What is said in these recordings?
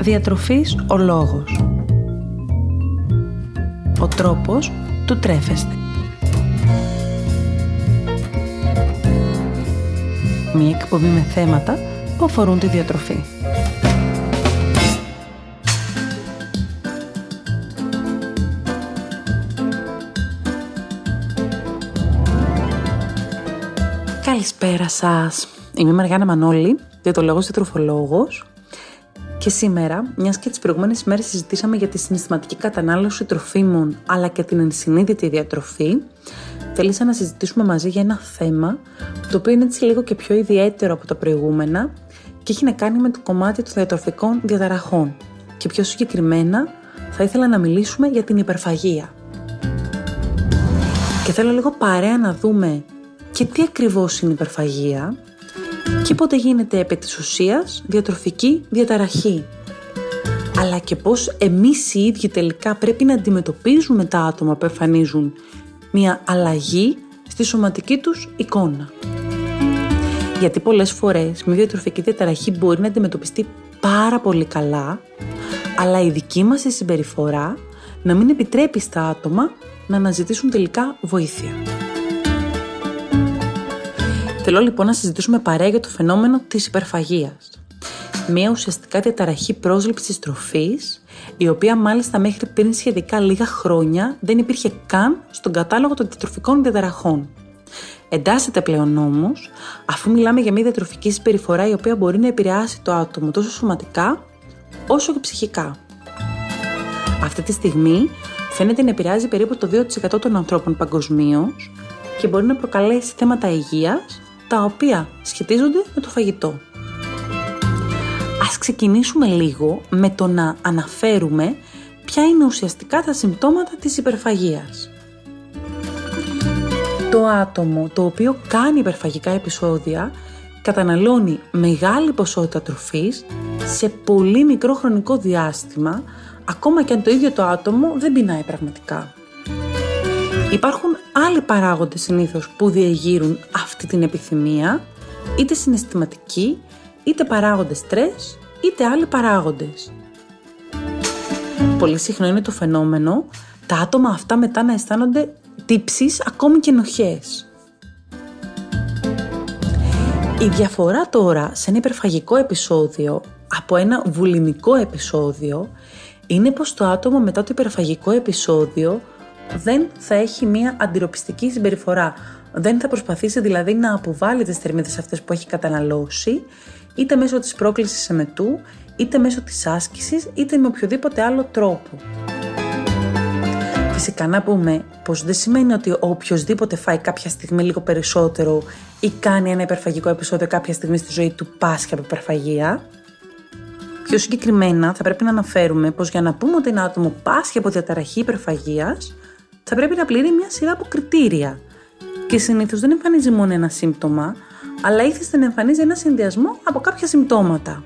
Διατροφής ο λόγος. Ο τρόπος του τρέφεστε. Μία εκπομπή με θέματα που αφορούν τη διατροφή. Καλησπέρα σας. Είμαι η Μαριάννα Μανώλη, διατολόγος και τροφολόγος και σήμερα, μιας και τις προηγούμενες ημέρες συζητήσαμε για τη συναισθηματική κατανάλωση τροφίμων αλλά και την ενσυνείδητη διατροφή, θέλησα να συζητήσουμε μαζί για ένα θέμα το οποίο είναι έτσι λίγο και πιο ιδιαίτερο από τα προηγούμενα και έχει να κάνει με το κομμάτι των διατροφικών διαταραχών. Και πιο συγκεκριμένα θα ήθελα να μιλήσουμε για την υπερφαγία. Και θέλω λίγο παρέα να δούμε και τι ακριβώς είναι η υπερφαγία και πότε γίνεται επί της ουσίας διατροφική διαταραχή. Αλλά και πώς εμείς οι ίδιοι τελικά πρέπει να αντιμετωπίζουμε τα άτομα που εμφανίζουν μια αλλαγή στη σωματική τους εικόνα. Γιατί πολλές φορές μια διατροφική διαταραχή μπορεί να αντιμετωπιστεί πάρα πολύ καλά, αλλά η δική μας συμπεριφορά να μην επιτρέπει στα άτομα να αναζητήσουν τελικά βοήθεια. Θέλω λοιπόν να συζητήσουμε παρέα για το φαινόμενο της υπερφαγίας. Μία ουσιαστικά διαταραχή πρόσληψης τροφής, η οποία μάλιστα μέχρι πριν σχετικά λίγα χρόνια δεν υπήρχε καν στον κατάλογο των διατροφικών διαταραχών. Εντάσσεται πλέον όμως, αφού μιλάμε για μια διατροφική συμπεριφορά η οποία μπορεί να επηρεάσει το άτομο τόσο σωματικά όσο και ψυχικά. Αυτή τη στιγμή φαίνεται να επηρεάζει περίπου το 2% των ανθρώπων παγκοσμίως και μπορεί να προκαλέσει θέματα υγείας τα οποία σχετίζονται με το φαγητό. Ας ξεκινήσουμε λίγο με το να αναφέρουμε ποια είναι ουσιαστικά τα συμπτώματα της υπερφαγίας. Το άτομο το οποίο κάνει υπερφαγικά επεισόδια καταναλώνει μεγάλη ποσότητα τροφής σε πολύ μικρό χρονικό διάστημα, ακόμα και αν το ίδιο το άτομο δεν πεινάει πραγματικά. Υπάρχουν άλλοι παράγοντες συνήθως που διαγείρουν αυτή την επιθυμία, είτε συναισθηματικοί, είτε παράγοντες στρες, είτε άλλοι παράγοντες. Πολύ συχνό είναι το φαινόμενο τα άτομα αυτά μετά να αισθάνονται τύψεις ακόμη και ενοχές. Η διαφορά τώρα σε ένα υπερφαγικό επεισόδιο από ένα βουλημικό επεισόδιο είναι πως το άτομο μετά το υπερφαγικό επεισόδιο δεν θα έχει μία αντιρροπιστική συμπεριφορά. Δεν θα προσπαθήσει δηλαδή να αποβάλει τις θερμίδες αυτές που έχει καταναλώσει, είτε μέσω της πρόκλησης εμετού, είτε μέσω της άσκησης, είτε με οποιοδήποτε άλλο τρόπο. Φυσικά να πούμε πως δεν σημαίνει ότι οποιοδήποτε φάει κάποια στιγμή λίγο περισσότερο ή κάνει ένα υπερφαγικό επεισόδιο κάποια στιγμή στη ζωή του πάσχει από υπερφαγία. Πιο συγκεκριμένα θα πρέπει να αναφέρουμε πως για να πούμε ότι ένα άτομο πάσχει από διαταραχή υπερφαγίας, θα πρέπει να πληρεί μια σειρά από κριτήρια. Και συνήθως δεν εμφανίζει μόνο ένα σύμπτωμα, αλλά ήθιστε να εμφανίζει ένα συνδυασμό από κάποια συμπτώματα.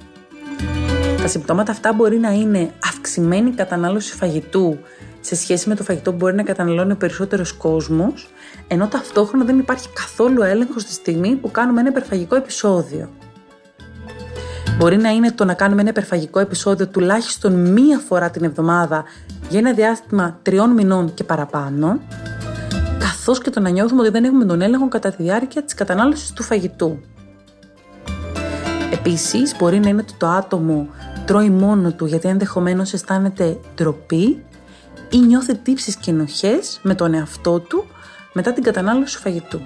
Τα συμπτώματα αυτά μπορεί να είναι αυξημένη κατανάλωση φαγητού σε σχέση με το φαγητό που μπορεί να καταναλώνει ο περισσότερος κόσμος, ενώ ταυτόχρονα δεν υπάρχει καθόλου έλεγχος στη στιγμή που κάνουμε ένα υπερφαγικό επεισόδιο. Μπορεί να είναι το να κάνουμε ένα υπερφαγικό επεισόδιο τουλάχιστον μία φορά την εβδομάδα για ένα διάστημα τριών μηνών και παραπάνω, καθώς και το να νιώθουμε ότι δεν έχουμε τον έλεγχο κατά τη διάρκεια της κατανάλωσης του φαγητού. Επίσης, μπορεί να είναι ότι το άτομο τρώει μόνο του γιατί ενδεχομένως αισθάνεται ντροπή ή νιώθει τύψεις και ενοχές με τον εαυτό του μετά την κατανάλωση του φαγητού.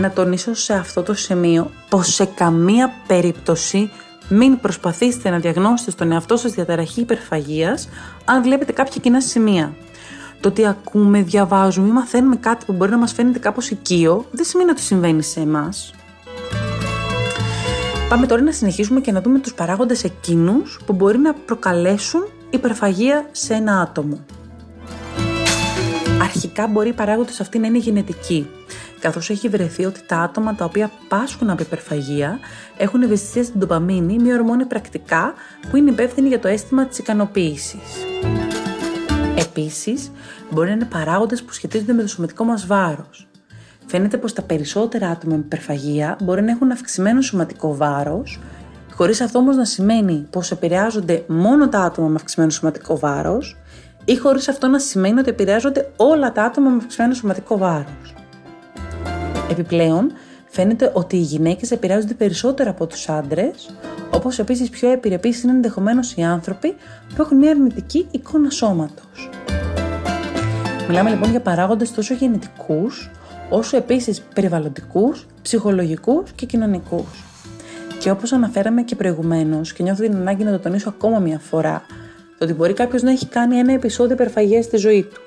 Να τονίσω σε αυτό το σημείο πως σε καμία περίπτωση μην προσπαθήσετε να διαγνώσετε στον εαυτό σας διαταραχή υπερφαγίας αν βλέπετε κάποια κοινά σημεία. Το ότι ακούμε, διαβάζουμε ή μαθαίνουμε κάτι που μπορεί να μας φαίνεται κάπως οικείο δεν σημαίνει ότι συμβαίνει σε εμάς. Πάμε τώρα να συνεχίσουμε και να δούμε τους παράγοντες εκείνους που μπορεί να προκαλέσουν υπερφαγία σε ένα άτομο. Αρχικά μπορεί οι παράγοντες αυτοί να είναι γενετικοί καθώς έχει βρεθεί ότι τα άτομα τα οποία πάσχουν από υπερφαγία έχουν ευαισθησία στην ντοπαμίνη, μια ορμόνη πρακτικά που είναι υπεύθυνη για το αίσθημα της ικανοποίησης. Επίσης, μπορεί να είναι παράγοντες που σχετίζονται με το σωματικό μας βάρος. Φαίνεται πως τα περισσότερα άτομα με υπερφαγία μπορεί να έχουν αυξημένο σωματικό βάρος, χωρίς αυτό όμως να σημαίνει πως επηρεάζονται μόνο τα άτομα με αυξημένο σωματικό βάρος, ή χωρίς αυτό να σημαίνει ότι επηρεάζονται όλα τα άτομα με αυξημένο σωματικό βάρος. Επιπλέον, φαίνεται ότι οι γυναίκες επηρεάζονται περισσότερο από τους άντρες, όπως επίσης πιο επιρρεπείς είναι ενδεχομένως οι άνθρωποι που έχουν μια αρνητική εικόνα σώματος. Μιλάμε λοιπόν για παράγοντες τόσο γενετικούς, όσο επίσης περιβαλλοντικούς, ψυχολογικούς και κοινωνικούς. Και όπως αναφέραμε και προηγουμένως, και νιώθω την ανάγκη να το τονίσω ακόμα μια φορά, το ότι μπορεί κάποιος να έχει κάνει ένα επεισόδιο υπερφαγίας στη ζωή του,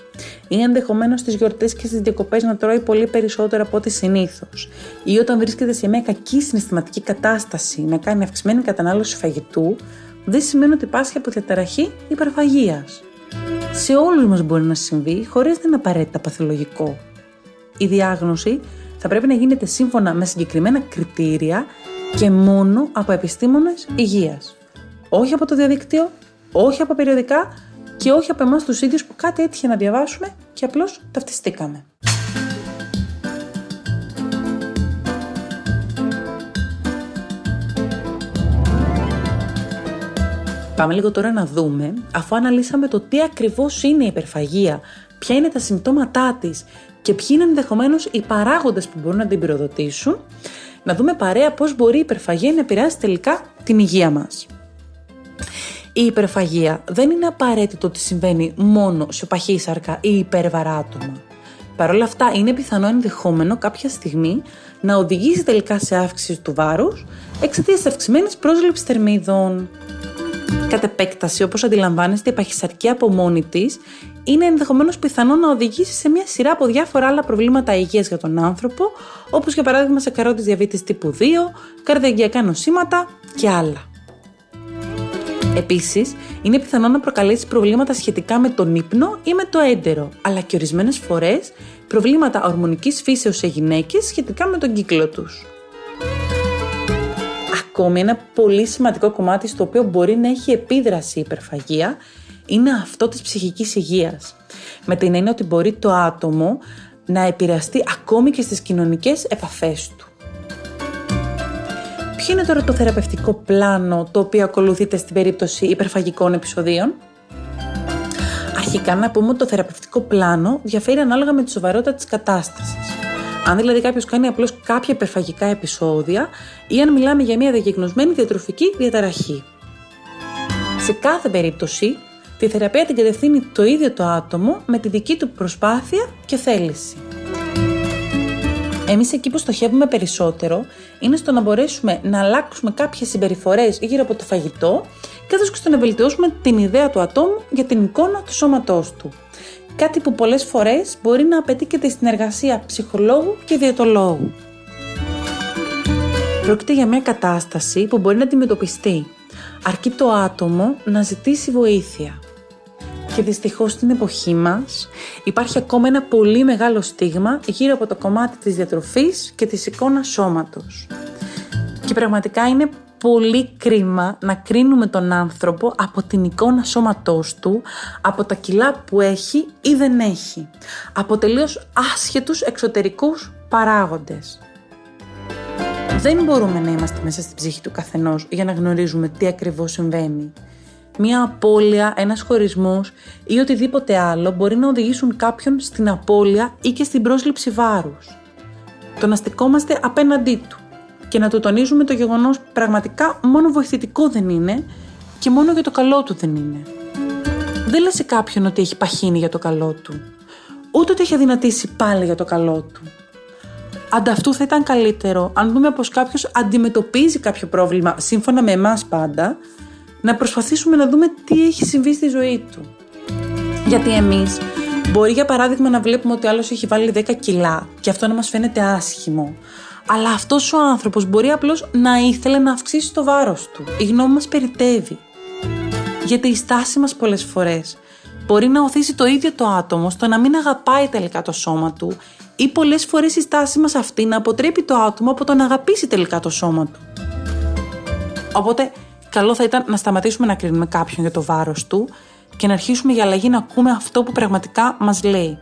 ή ενδεχομένως στις γιορτές και στις διακοπές να τρώει πολύ περισσότερο από ό,τι συνήθως, ή όταν βρίσκεται σε μια κακή συναισθηματική κατάσταση να κάνει αυξημένη κατανάλωση φαγητού, δεν σημαίνει ότι πάσχει από διαταραχή υπερφαγίας. Σε όλους μας μπορεί να συμβεί χωρίς να είναι απαραίτητα παθολογικό. Η διάγνωση θα πρέπει να γίνεται σύμφωνα με συγκεκριμένα κριτήρια και μόνο από επιστήμονες υγείας. Όχι από το διαδίκτυο, όχι από περιοδικά και όχι από εμάς τους ίδιους που κάτι έτυχε να διαβάσουμε και απλώς ταυτιστήκαμε. Πάμε λίγο τώρα να δούμε, αφού αναλύσαμε το τι ακριβώς είναι η υπερφαγία, ποια είναι τα συμπτώματά της και ποιοι είναι ενδεχομένως οι παράγοντες που μπορούν να την πυροδοτήσουν, να δούμε παρέα πώς μπορεί η υπερφαγία να επηρεάσει τελικά την υγεία μας. Η υπερφαγία δεν είναι απαραίτητο ότι συμβαίνει μόνο σε παχύσαρκα ή υπέρβαρα άτομα. Παρ' όλα αυτά, είναι πιθανό ενδεχόμενο κάποια στιγμή να οδηγήσει τελικά σε αύξηση του βάρους εξαιτίας της αυξημένης πρόσληψης θερμίδων. Κατ' επέκταση, όπως αντιλαμβάνεστε, η παχυσαρκία από μόνη της είναι ενδεχομένως πιθανό να οδηγήσει σε μια σειρά από διάφορα άλλα προβλήματα υγείας για τον άνθρωπο, όπως για παράδειγμα σε καρότη διαβήτης τύπου 2, καρδιαγγειακά νοσήματα και άλλα. Επίσης, είναι πιθανό να προκαλέσει προβλήματα σχετικά με τον ύπνο ή με το έντερο, αλλά και ορισμένες φορές προβλήματα ορμονικής φύσεως σε γυναίκες σχετικά με τον κύκλο τους. Ακόμη ένα πολύ σημαντικό κομμάτι στο οποίο μπορεί να έχει επίδραση η υπερφαγία είναι αυτό της ψυχικής υγείας. Με την έννοια ότι μπορεί το άτομο να επηρεαστεί ακόμη και στις κοινωνικές επαφές του. Ποιο είναι τώρα το θεραπευτικό πλάνο το οποίο ακολουθείται στην περίπτωση υπερφαγικών επεισοδίων; Αρχικά να πούμε ότι το θεραπευτικό πλάνο διαφέρει ανάλογα με τη σοβαρότητα της κατάστασης. Αν δηλαδή κάποιος κάνει απλώς κάποια υπερφαγικά επεισόδια ή αν μιλάμε για μια διαγνωσμένη διατροφική διαταραχή. Σε κάθε περίπτωση, Τη θεραπεία την κατευθύνει το ίδιο το άτομο με τη δική του προσπάθεια και θέληση. Εμείς εκεί που στοχεύουμε περισσότερο είναι στο να μπορέσουμε να αλλάξουμε κάποιες συμπεριφορές γύρω από το φαγητό καθώς και στο να βελτιώσουμε την ιδέα του ατόμου για την εικόνα του σώματός του. Κάτι που πολλές φορές μπορεί να απαιτεί και τη συνεργασία ψυχολόγου και διαιτολόγου. Πρόκειται για μια κατάσταση που μπορεί να αντιμετωπιστεί αρκεί το άτομο να ζητήσει βοήθεια. Και δυστυχώς στην εποχή μας υπάρχει ακόμα ένα πολύ μεγάλο στίγμα γύρω από το κομμάτι της διατροφής και της εικόνας σώματος. Και πραγματικά είναι πολύ κρίμα να κρίνουμε τον άνθρωπο από την εικόνα σώματός του, από τα κιλά που έχει ή δεν έχει, από τελείως άσχετους εξωτερικούς παράγοντες. Δεν μπορούμε να είμαστε μέσα στην ψυχή του καθενός για να γνωρίζουμε τι ακριβώς συμβαίνει μία απώλεια, ένας χωρισμός ή οτιδήποτε άλλο μπορεί να οδηγήσουν κάποιον στην απώλεια ή και στην πρόσληψη βάρους. Το να στεκόμαστε απέναντί του και να του τονίζουμε το γεγονός πραγματικά μόνο βοηθητικό δεν είναι και μόνο για το καλό του δεν είναι. Δεν λες σε κάποιον ότι έχει παχύνει για το καλό του, ούτε ότι έχει αδυνατήσει πάλι για το καλό του. Ανταυτού θα ήταν καλύτερο αν δούμε πως κάποιος αντιμετωπίζει κάποιο πρόβλημα σύμφωνα με εμάς πάντα να προσπαθήσουμε να δούμε τι έχει συμβεί στη ζωή του. Γιατί εμείς μπορεί για παράδειγμα να βλέπουμε ότι ο άλλος έχει βάλει 10 κιλά και αυτό να μας φαίνεται άσχημο. Αλλά αυτός ο άνθρωπος μπορεί απλώς να ήθελε να αυξήσει το βάρος του. Η γνώμη μας περιτεύει. Γιατί η στάση μας πολλές φορές μπορεί να οθήσει το ίδιο το άτομο στο να μην αγαπάει τελικά το σώμα του ή πολλές φορές η στάση μας αυτή να αποτρέπει το άτομο από το να αγαπήσει τελικά το σώμα του. Οπότε καλό θα ήταν να σταματήσουμε να κρίνουμε κάποιον για το βάρος του και να αρχίσουμε για αλλαγή να ακούμε αυτό που πραγματικά μας λέει.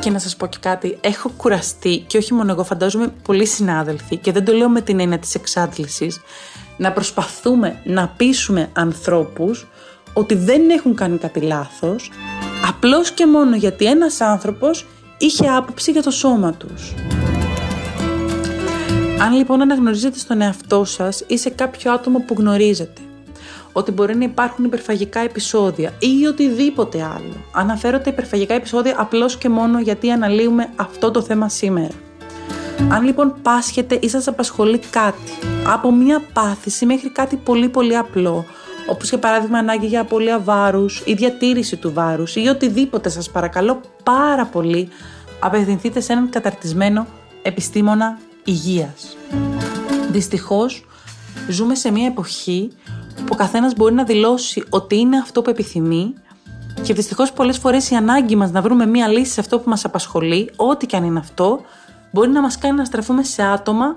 Και να σας πω και κάτι, έχω κουραστεί και όχι μόνο εγώ φαντάζομαι πολλοί συνάδελφοι και δεν το λέω με την έννοια της εξάντλησης να προσπαθούμε να πείσουμε ανθρώπους ότι δεν έχουν κάνει κάτι λάθος απλώς και μόνο γιατί ένας άνθρωπος είχε άποψη για το σώμα τους. Αν λοιπόν αναγνωρίζετε στον εαυτό σας ή σε κάποιο άτομο που γνωρίζετε ότι μπορεί να υπάρχουν υπερφαγικά επεισόδια ή οτιδήποτε άλλο. Αναφέρω τα υπερφαγικά επεισόδια απλώς και μόνο γιατί αναλύουμε αυτό το θέμα σήμερα. Αν λοιπόν πάσχετε ή σας απασχολεί κάτι, από μια πάθηση μέχρι κάτι πολύ πολύ απλό, όπως για παράδειγμα ανάγκη για απώλεια βάρους ή διατήρηση του βάρους ή οτιδήποτε σας παρακαλώ πάρα πολύ, απευθυνθείτε σε έναν καταρτισμένο επιστήμονα υγείας. Δυστυχώς, ζούμε σε μια εποχή που ο καθένας μπορεί να δηλώσει ότι είναι αυτό που επιθυμεί και δυστυχώς πολλές φορές η ανάγκη μας να βρούμε μια λύση σε αυτό που μας απασχολεί, ό,τι και αν είναι αυτό, μπορεί να μας κάνει να στραφούμε σε άτομα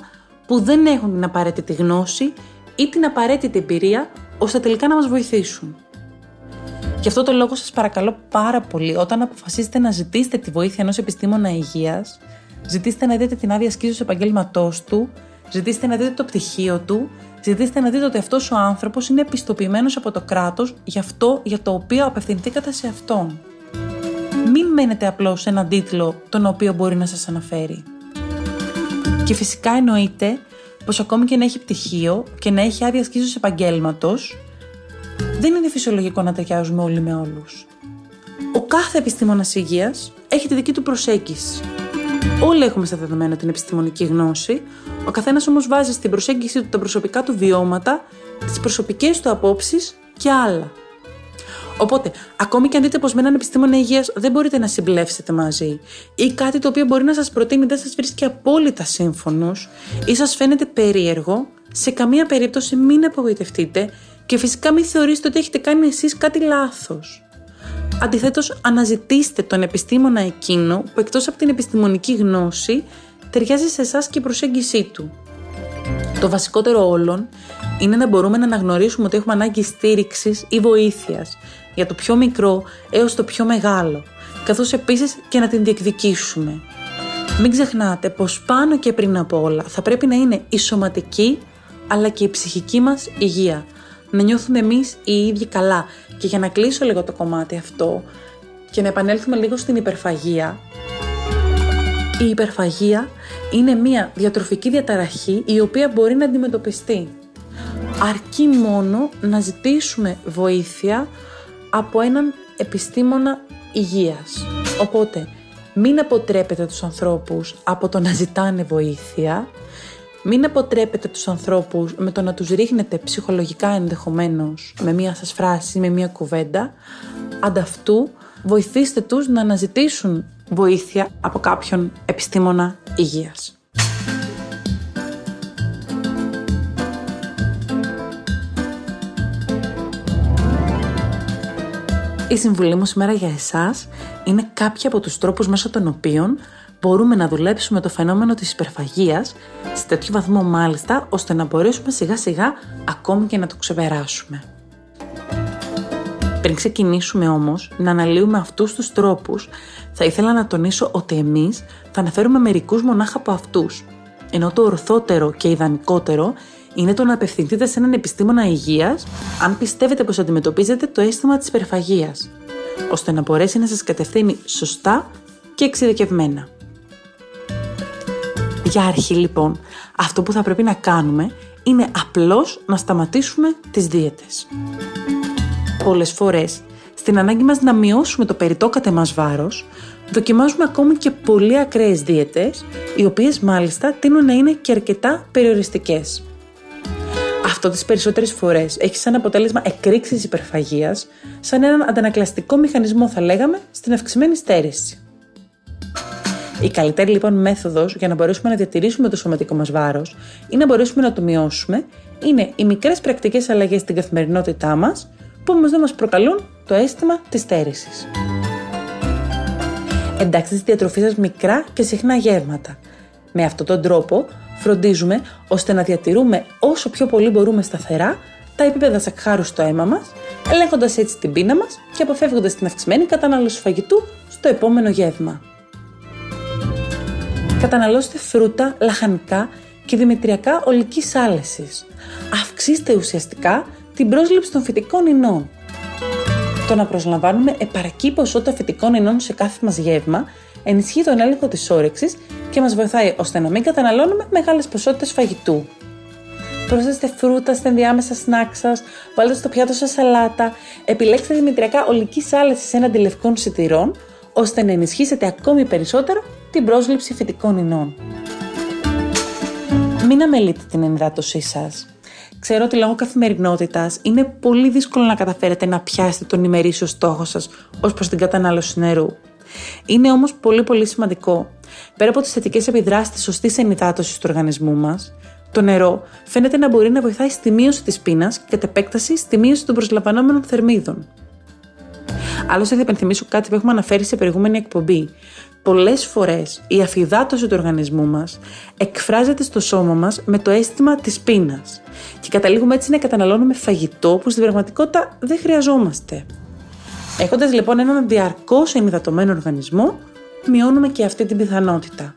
που δεν έχουν την απαραίτητη γνώση ή την απαραίτητη εμπειρία ώστε τελικά να μας βοηθήσουν. Γι' αυτό το λόγο σας παρακαλώ πάρα πολύ όταν αποφασίσετε να ζητήσετε τη βοήθεια ενός επιστήμονα υγείας, ζητήστε να δείτε την άδεια σκήσεως επαγγέλματός του, ζητήστε να δείτε το πτυχίο του, ζητήστε να δείτε ότι αυτός ο άνθρωπος είναι επιστοποιημένος από το κράτος για αυτό για το οποίο απευθυνθήκατε σε αυτόν. Μην μένετε απλώς σε έναν τίτλο τον οποίο μπορεί να σας αναφέρει. Και φυσικά εννοείται πως ακόμη και να έχει πτυχίο και να έχει άδεια σκήσεω επαγγέλματος, δεν είναι φυσιολογικό να ταιριάζουμε όλοι με όλους. Ο κάθε επιστήμονας υγείας έχει τη δική του προσέγγιση. Όλοι έχουμε στα δεδομένα την επιστημονική γνώση, ο καθένας όμως βάζει στην προσέγγιση του τα προσωπικά του βιώματα, τις προσωπικές του απόψεις και άλλα. Οπότε, ακόμη και αν δείτε πως με έναν επιστήμονα υγείας δεν μπορείτε να συμπλέψετε μαζί, ή κάτι το οποίο μπορεί να σας προτείνει δεν σας βρίσκει απόλυτα σύμφωνου, ή σας φαίνεται περίεργο, σε καμία περίπτωση μην απογοητευτείτε και φυσικά μην θεωρήσετε ότι έχετε κάνει εσείς κάτι λάθος. Αντιθέτως, αναζητήστε τον επιστήμονα εκείνο που εκτός από την επιστημονική γνώση ταιριάζει σε εσάς και η προσέγγιση του. Το βασικότερο όλων είναι να μπορούμε να αναγνωρίσουμε ότι έχουμε ανάγκη στήριξης ή βοήθειας για το πιο μικρό έως το πιο μεγάλο, καθώς επίσης και να την διεκδικήσουμε. Μην ξεχνάτε πως πάνω και πριν από όλα θα πρέπει να είναι η σωματική αλλά και η ψυχική μας υγεία. Να νιώθουμε εμείς οι ίδιοι καλά. Και για να κλείσω λίγο το κομμάτι αυτό και να επανέλθουμε λίγο στην υπερφαγία, η υπερφαγία είναι μια διατροφική διαταραχή η οποία μπορεί να αντιμετωπιστεί. Αρκεί μόνο να ζητήσουμε βοήθεια από έναν επιστήμονα υγείας. Οπότε, μην αποτρέπετε τους ανθρώπους από το να ζητάνε βοήθεια, μην αποτρέπετε τους ανθρώπους με το να τους ρίχνετε ψυχολογικά ενδεχομένως με μία σας φράση, με μία κουβέντα, ανταυτού βοηθήστε τους να αναζητήσουν βοήθεια από κάποιον επιστήμονα υγείας. Η συμβουλή μου σήμερα για εσάς είναι κάποια από τους τρόπους μέσω των οποίων μπορούμε να δουλέψουμε το φαινόμενο της υπερφαγίας σε τέτοιο βαθμό μάλιστα ώστε να μπορέσουμε σιγά σιγά ακόμη και να το ξεπεράσουμε. Πριν ξεκινήσουμε όμως να αναλύουμε αυτούς τους τρόπους, θα ήθελα να τονίσω ότι εμείς θα αναφέρουμε μερικούς μονάχα από αυτούς, ενώ το ορθότερο και ιδανικότερο είναι το να απευθυνθείτε σε έναν επιστήμονα υγείας αν πιστεύετε πως αντιμετωπίζετε το αίσθημα της υπερφαγίας, ώστε να μπορέσει να σας κατευθύνει σωστά και εξειδικευμένα. Για αρχή λοιπόν, αυτό που θα πρέπει να κάνουμε είναι απλώς να σταματήσουμε τις δίαιτες. Πολλές φορές, στην ανάγκη μας να μειώσουμε το περιττό κατ' εμάς βάρος, δοκιμάζουμε ακόμη και πολύ ακραίες δίαιτες, οι οποίες μάλιστα τείνουν να είναι και αρκετά περιοριστικές. Αυτό τις περισσότερες φορές έχει σαν αποτέλεσμα εκρήξης υπερφαγίας, σαν έναν αντανακλαστικό μηχανισμό θα λέγαμε στην αυξημένη στέρηση. Η καλύτερη λοιπόν μέθοδος για να μπορέσουμε να διατηρήσουμε το σωματικό μας βάρος ή να μπορέσουμε να το μειώσουμε είναι οι μικρές πρακτικές αλλαγές στην καθημερινότητά μας που όμως δεν μας προκαλούν το αίσθημα της στέρησης. Εντάξτε στη διατροφή σας μικρά και συχνά γεύματα. Με αυτόν τον τρόπο φροντίζουμε ώστε να διατηρούμε όσο πιο πολύ μπορούμε σταθερά τα επίπεδα σακχάρου στο αίμα μας, ελέγχοντας έτσι την πείνα μας και αποφεύγοντας την αυξημένη κατανάλωση φαγητού στο επόμενο γεύμα. Καταναλώστε φρούτα, λαχανικά και δημητριακά ολικής άλεσης. Αυξήστε ουσιαστικά την πρόσληψη των φυτικών ινών. Το να προσλαμβάνουμε επαρκή ποσότητα φυτικών ινών σε κάθε μας γεύμα ενισχύει τον έλεγχο της όρεξης και μας βοηθάει ώστε να μην καταναλώνουμε μεγάλες ποσότητες φαγητού. Προσθέστε φρούτα στα ενδιάμεσα σνάκ σας, βάλτε στο πιάτο σας σαλάτα, επιλέξτε δημητριακά ολικής άλεσης έναντι λευκών σιτηρών, ώστε να ενισχύσετε ακόμη περισσότερο την πρόσληψη φυτικών ινών. Μην αμελείτε την ενυδάτωσή σας. Ξέρω ότι λόγω καθημερινότητας είναι πολύ δύσκολο να καταφέρετε να πιάσετε τον ημερήσιο στόχο σας ως προς την κατανάλωση νερού. Είναι όμως πολύ πολύ σημαντικό. Πέρα από τις θετικές επιδράσεις της σωστής ενυδάτωσης του οργανισμού μας, το νερό φαίνεται να μπορεί να βοηθάει στη μείωση της πείνας και κατ' επέκταση στη μείωση των προσλαμβανόμενων θερμίδων. Άλλωστε, θα υπενθυμίσω κάτι που έχουμε αναφέρει σε προηγούμενη εκπομπή. Πολλές φορές η αφυδάτωση του οργανισμού μας εκφράζεται στο σώμα μας με το αίσθημα της πείνας και καταλήγουμε έτσι να καταναλώνουμε φαγητό που στην πραγματικότητα δεν χρειαζόμαστε. Έχοντας λοιπόν έναν διαρκώς ενυδατωμένο οργανισμό, μειώνουμε και αυτή την πιθανότητα.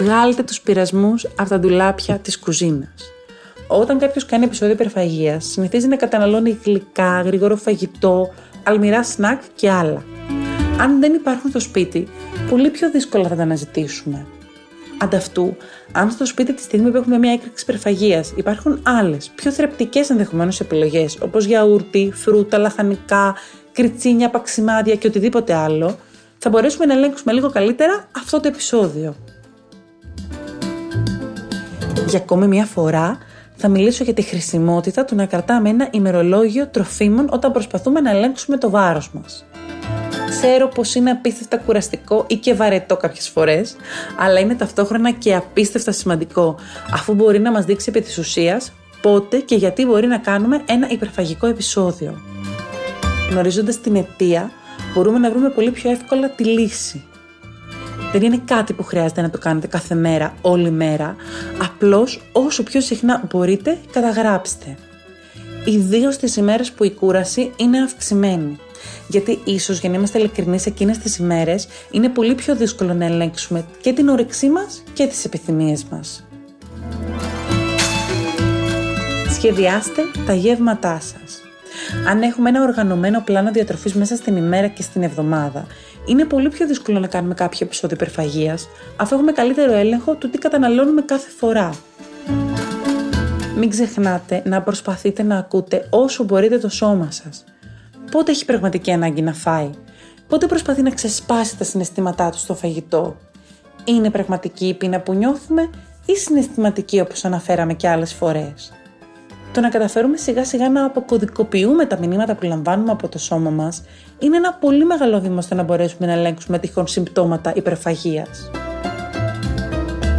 Βγάλτε τους πειρασμούς από τα ντουλάπια της κουζίνας. Όταν κάποιος κάνει επεισόδιο υπερφαγίας, συνηθίζει να καταναλώνει γλυκά, γρήγορο φαγητό, αλμυρά σνακ και άλλα. Αν δεν υπάρχουν στο σπίτι, πολύ πιο δύσκολα θα τα αναζητήσουμε. Ανταυτού, αν στο σπίτι τη στιγμή που έχουμε μια έκρηξη υπερφαγίας υπάρχουν άλλες, πιο θρεπτικές ενδεχομένως επιλογές, όπως γιαούρτι, φρούτα, λαχανικά, κριτσίνια, παξιμάδια και οτιδήποτε άλλο, θα μπορέσουμε να ελέγξουμε λίγο καλύτερα αυτό το επεισόδιο. Για ακόμη μια φορά θα μιλήσω για τη χρησιμότητα του να κρατάμε ένα ημερολόγιο τροφίμων όταν προσπαθούμε να ελέγξουμε το βάρος μας. Ξέρω πως είναι απίστευτα κουραστικό ή και βαρετό κάποιες φορές, αλλά είναι ταυτόχρονα και απίστευτα σημαντικό, αφού μπορεί να μας δείξει επί της ουσίας πότε και γιατί μπορεί να κάνουμε ένα υπερφαγικό επεισόδιο. Γνωρίζοντας την αιτία, μπορούμε να βρούμε πολύ πιο εύκολα τη λύση. Δεν είναι κάτι που χρειάζεται να το κάνετε κάθε μέρα, όλη μέρα. Απλώς όσο πιο συχνά μπορείτε, καταγράψτε. Ιδίως στι ημέρες που η κούραση είναι αυξημένη. Γιατί ίσως για να είμαστε ειλικρινείς, εκείνες τις ημέρες είναι πολύ πιο δύσκολο να ελέγξουμε και την όρεξή μας και τις επιθυμίες μας. Σχεδιάστε τα γεύματά σας. Αν έχουμε ένα οργανωμένο πλάνο διατροφής μέσα στην ημέρα και στην εβδομάδα είναι πολύ πιο δύσκολο να κάνουμε κάποιο επεισόδιο υπερφαγίας, αφού έχουμε καλύτερο έλεγχο του τι καταναλώνουμε κάθε φορά. Μην ξεχνάτε να προσπαθείτε να ακούτε όσο μπορείτε το σώμα σας. Πότε έχει πραγματική ανάγκη να φάει, πότε προσπαθεί να ξεσπάσει τα συναισθήματά του στο φαγητό; Είναι πραγματική η πείνα που νιώθουμε ή συναισθηματική όπως αναφέραμε και άλλες φορές; Το να καταφέρουμε σιγά σιγά να αποκωδικοποιούμε τα μηνύματα που λαμβάνουμε από το σώμα μας είναι ένα πολύ μεγάλο βήμα στο να μπορέσουμε να ελέγξουμε τυχόν συμπτώματα υπερφαγίας.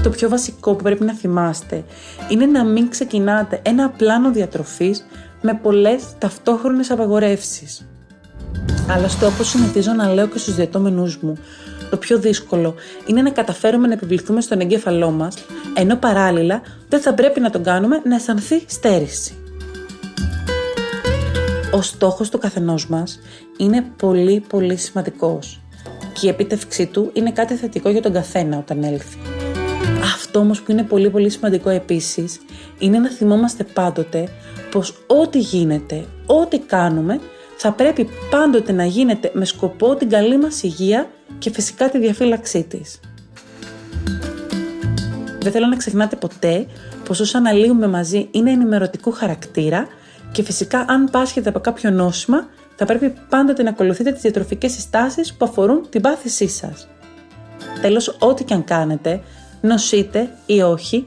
Το πιο βασικό που πρέπει να θυμάστε είναι να μην ξεκινάτε ένα πλάνο διατροφής με πολλές ταυτόχρονες απαγορεύσεις. Άλλωστε όπως συνηθίζω να λέω και στους διατόμενούς μου, το πιο δύσκολο είναι να καταφέρουμε να επιβληθούμε στον εγκέφαλό μας, ενώ παράλληλα δεν θα πρέπει να τον κάνουμε να αισθανθεί στέρηση. Ο στόχος του καθενός μας είναι πολύ πολύ σημαντικός και η επίτευξή του είναι κάτι θετικό για τον καθένα όταν έλθει. Αυτό όμως που είναι πολύ πολύ σημαντικό επίσης είναι να θυμόμαστε πάντοτε πως ό,τι γίνεται, ό,τι κάνουμε θα πρέπει πάντοτε να γίνεται με σκοπό την καλή μας υγεία και φυσικά τη διαφύλαξή της. Δεν θέλω να ξεχνάτε ποτέ πως όσα αναλύουμε μαζί είναι ενημερωτικού χαρακτήρα και φυσικά αν πάσχετε από κάποιο νόσημα θα πρέπει πάντοτε να ακολουθείτε τις διατροφικές συστάσεις που αφορούν την πάθησή σας. Τέλος, ό,τι και αν κάνετε, νοσείτε ή όχι,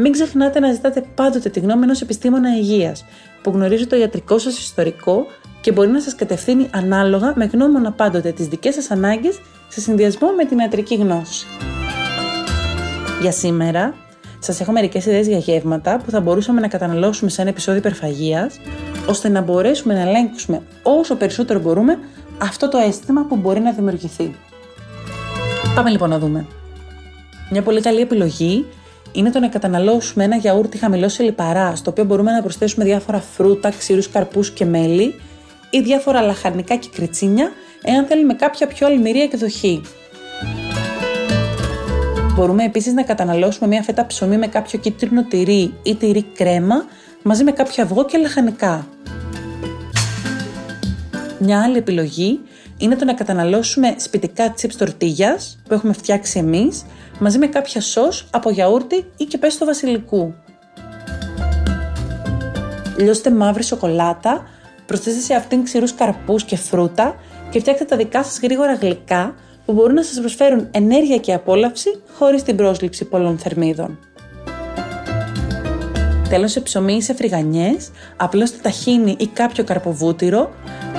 μην ξεχνάτε να ζητάτε πάντοτε τη γνώμη ενός επιστήμονα υγείας που γνωρίζει το ιατρικό σας ιστορικό και μπορεί να σας κατευθύνει ανάλογα με γνώμονα πάντοτε τις δικές σας ανάγκες σε συνδυασμό με την ιατρική γνώση. Για σήμερα, σας έχω μερικές ιδέες για γεύματα που θα μπορούσαμε να καταναλώσουμε σε ένα επεισόδιο υπερφαγίας, ώστε να μπορέσουμε να ελέγξουμε όσο περισσότερο μπορούμε αυτό το αίσθημα που μπορεί να δημιουργηθεί. Πάμε λοιπόν να δούμε. Μια πολύ καλή επιλογή είναι το να καταναλώσουμε ένα γιαούρτι χαμηλό σε λιπαρά, στο οποίο μπορούμε να προσθέσουμε διάφορα φρούτα, ξηρούς καρπούς και μέλι ή διάφορα λαχανικά και κριτσίνια, εάν θέλουμε κάποια πιο αλμυρία εκδοχή. Μπορούμε επίσης να καταναλώσουμε μια φέτα ψωμί με κάποιο κίτρινο τυρί ή τυρί κρέμα μαζί με κάποιο αυγό και λαχανικά. Μια άλλη επιλογή είναι το να καταναλώσουμε σπιτικά chips τορτίγιας που έχουμε φτιάξει εμείς μαζί με κάποια σως από γιαούρτι ή και πέστο βασιλικού. Λιώστε μαύρη σοκολάτα, προσθέστε σε αυτήν ξηρούς καρπούς και φρούτα και φτιάξτε τα δικά σας γρήγορα γλυκά που μπορούν να σας προσφέρουν ενέργεια και απόλαυση χωρίς την πρόσληψη πολλών θερμίδων. Τέλος, σε ψωμί ή σε φρυγανιές, απλώστε ταχίνι ή κάποιο καρποβούτυρο,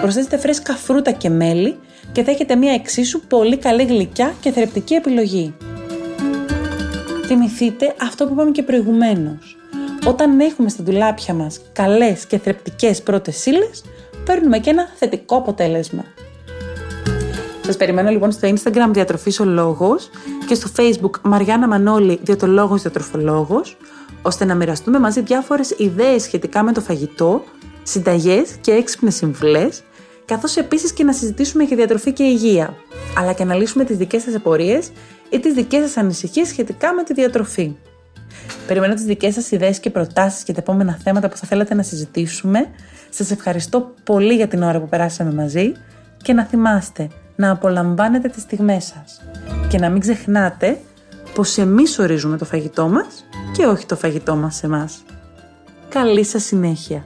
προσθέστε φρέσκα φρούτα και μέλι και θα έχετε μια εξίσου πολύ καλή γλυκιά και θρεπτική επιλογή. Θυμηθείτε αυτό που είπαμε και προηγουμένως. Όταν έχουμε στα ντουλάπια μας καλές και θρεπτικές πρώτες ύλες, παίρνουμε και ένα θετικό αποτέλεσμα. Σας περιμένω λοιπόν στο Instagram Διατροφής ο Λόγος και στο Facebook Μαριάννα Μανώλη Διατολόγος Διατροφολόγος, ώστε να μοιραστούμε μαζί διάφορες ιδέες σχετικά με το φαγητό, συνταγές και έξυπνες συμβουλές, καθώς επίσης και να συζητήσουμε για διατροφή και υγεία, αλλά και να λύσουμε τις δικές σας απορίες ή τις δικές σας ανησυχίες σχετικά με τη διατροφή. Περιμένω τις δικές σας ιδέες και προτάσεις για τα επόμενα θέματα που θα θέλατε να συζητήσουμε. Σας ευχαριστώ πολύ για την ώρα που περάσαμε μαζί και να θυμάστε να απολαμβάνετε τις στιγμές σας και να μην ξεχνάτε πως εμείς ορίζουμε το φαγητό μας και όχι το φαγητό μας σε εμάς. Καλή σας συνέχεια!